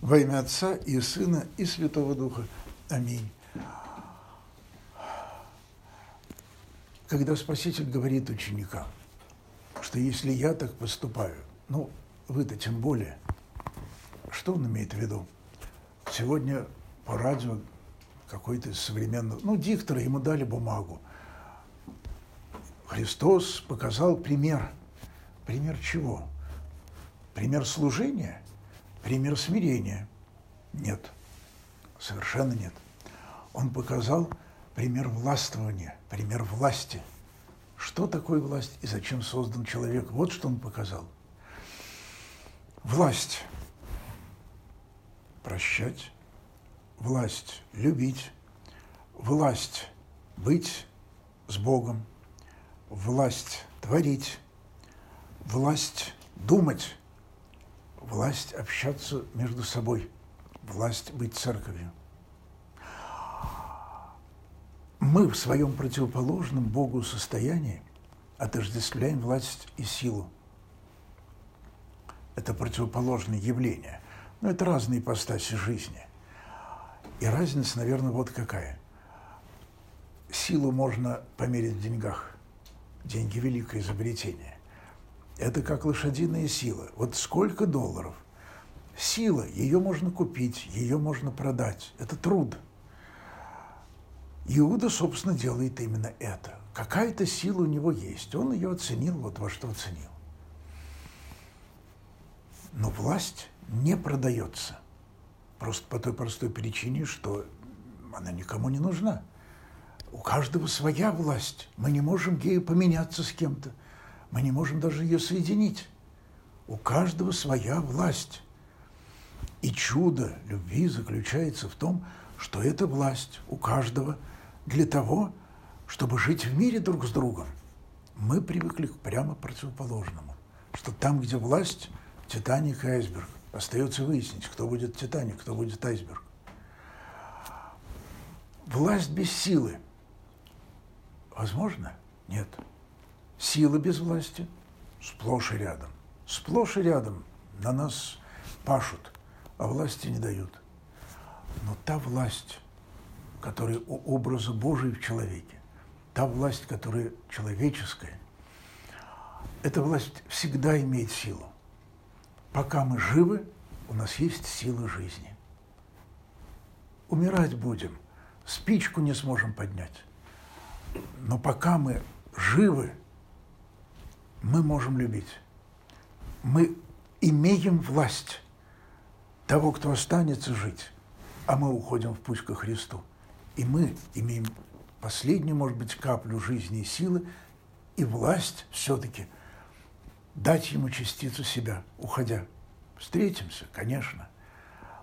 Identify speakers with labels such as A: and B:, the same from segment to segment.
A: Во имя Отца и Сына и Святого Духа. Аминь. Когда Спаситель говорит ученикам, что если я так поступаю, ну, вы-то тем более, что он имеет в виду? Сегодня по радио какой-то современный, ну, диктор, ему дали бумагу. Христос показал пример. Пример чего? Пример служения? Пример смирения? Нет, совершенно нет. Он показал пример властвования, пример власти. Что такое власть и зачем создан человек? Вот что он показал. Власть – прощать, власть – любить, власть – быть с Богом, власть – творить, власть – думать, власть общаться между собой, власть быть церковью. Мы в своем противоположном Богу состоянии отождествляем власть и силу. Это противоположные явления. Но это разные ипостаси жизни. И разница, наверное, вот какая. Силу можно померить в деньгах. Деньги – великое изобретение. Это как лошадиная сила. Вот сколько долларов? Сила, ее можно купить, ее можно продать. Это труд. Иуда, собственно, делает именно это. Какая-то сила у него есть. Он ее оценил, вот во что оценил. Но власть не продается. Просто по той простой причине, что она никому не нужна. У каждого своя власть. Мы не можем ею поменяться с кем-то. Мы не можем даже ее соединить. У каждого своя власть. И чудо любви заключается в том, что эта власть у каждого для того, чтобы жить в мире друг с другом. Мы привыкли к прямо противоположному, что там, где власть, Титаник и айсберг. Остается выяснить, кто будет Титаник, кто будет айсберг. Власть без силы. Возможно? Нет. Сила без власти сплошь и рядом. Сплошь и рядом на нас пашут, а власти не дают. Но та власть, которая у образа Божия в человеке, та власть, которая человеческая, эта власть всегда имеет силу. Пока мы живы, у нас есть сила жизни. Умирать будем, спичку не сможем поднять. Но пока мы живы, мы можем любить. Мы имеем власть того, кто останется жить, а мы уходим в путь ко Христу. И мы имеем последнюю, может быть, каплю жизни и силы, и власть все-таки дать ему частицу себя, уходя. Встретимся, конечно,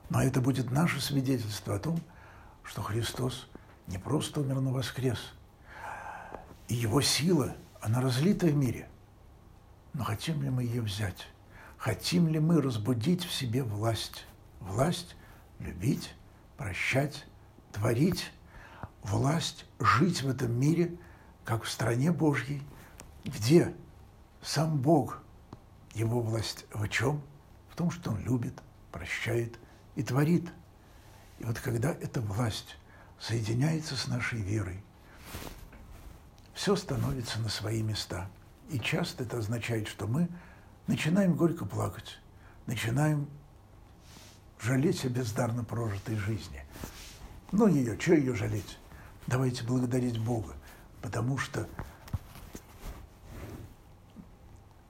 A: но это будет наше свидетельство о том, что Христос не просто умер, но воскрес. И его сила, она разлита в мире – но хотим ли мы ее взять? Хотим ли мы разбудить в себе власть? Власть любить, прощать, творить, власть жить в этом мире, как в стране Божьей, где сам Бог, его власть в чем? В том, что он любит, прощает и творит. И вот когда эта власть соединяется с нашей верой, все становится на свои места – и часто это означает, что мы начинаем горько плакать, начинаем жалеть о бездарно прожитой жизни. Ну ее, что ее жалеть? Давайте благодарить Бога, потому что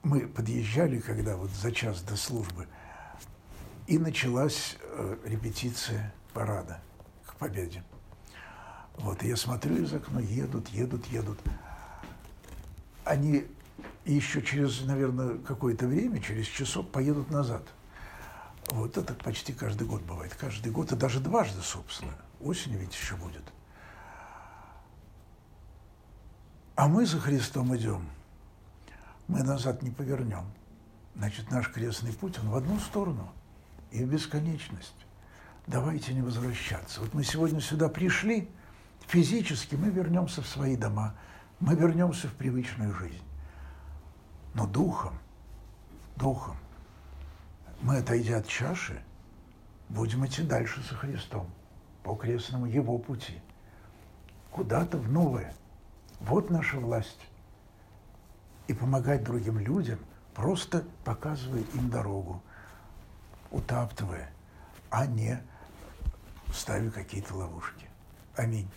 A: мы подъезжали, когда вот за час до службы, и началась э, репетиция парада к победе. Вот, и я смотрю из окна, едут, едут, едут. Они и еще через, наверное, какое-то время, через часов поедут назад. Вот это почти каждый год бывает. Каждый год, и даже дважды, собственно. Осенью ведь еще будет. А мы за Христом идем. Мы назад не повернем. Значит, наш крестный путь, он в одну сторону и в бесконечность. Давайте не возвращаться. Вот мы сегодня сюда пришли, физически мы вернемся в свои дома, мы вернемся в привычную жизнь. Но духом, духом, мы, отойдя от чаши, будем идти дальше со Христом по крестному Его пути, куда-то в новое. Вот наша власть. И помогать другим людям, просто показывая им дорогу, утаптывая, а не ставя какие-то ловушки. Аминь.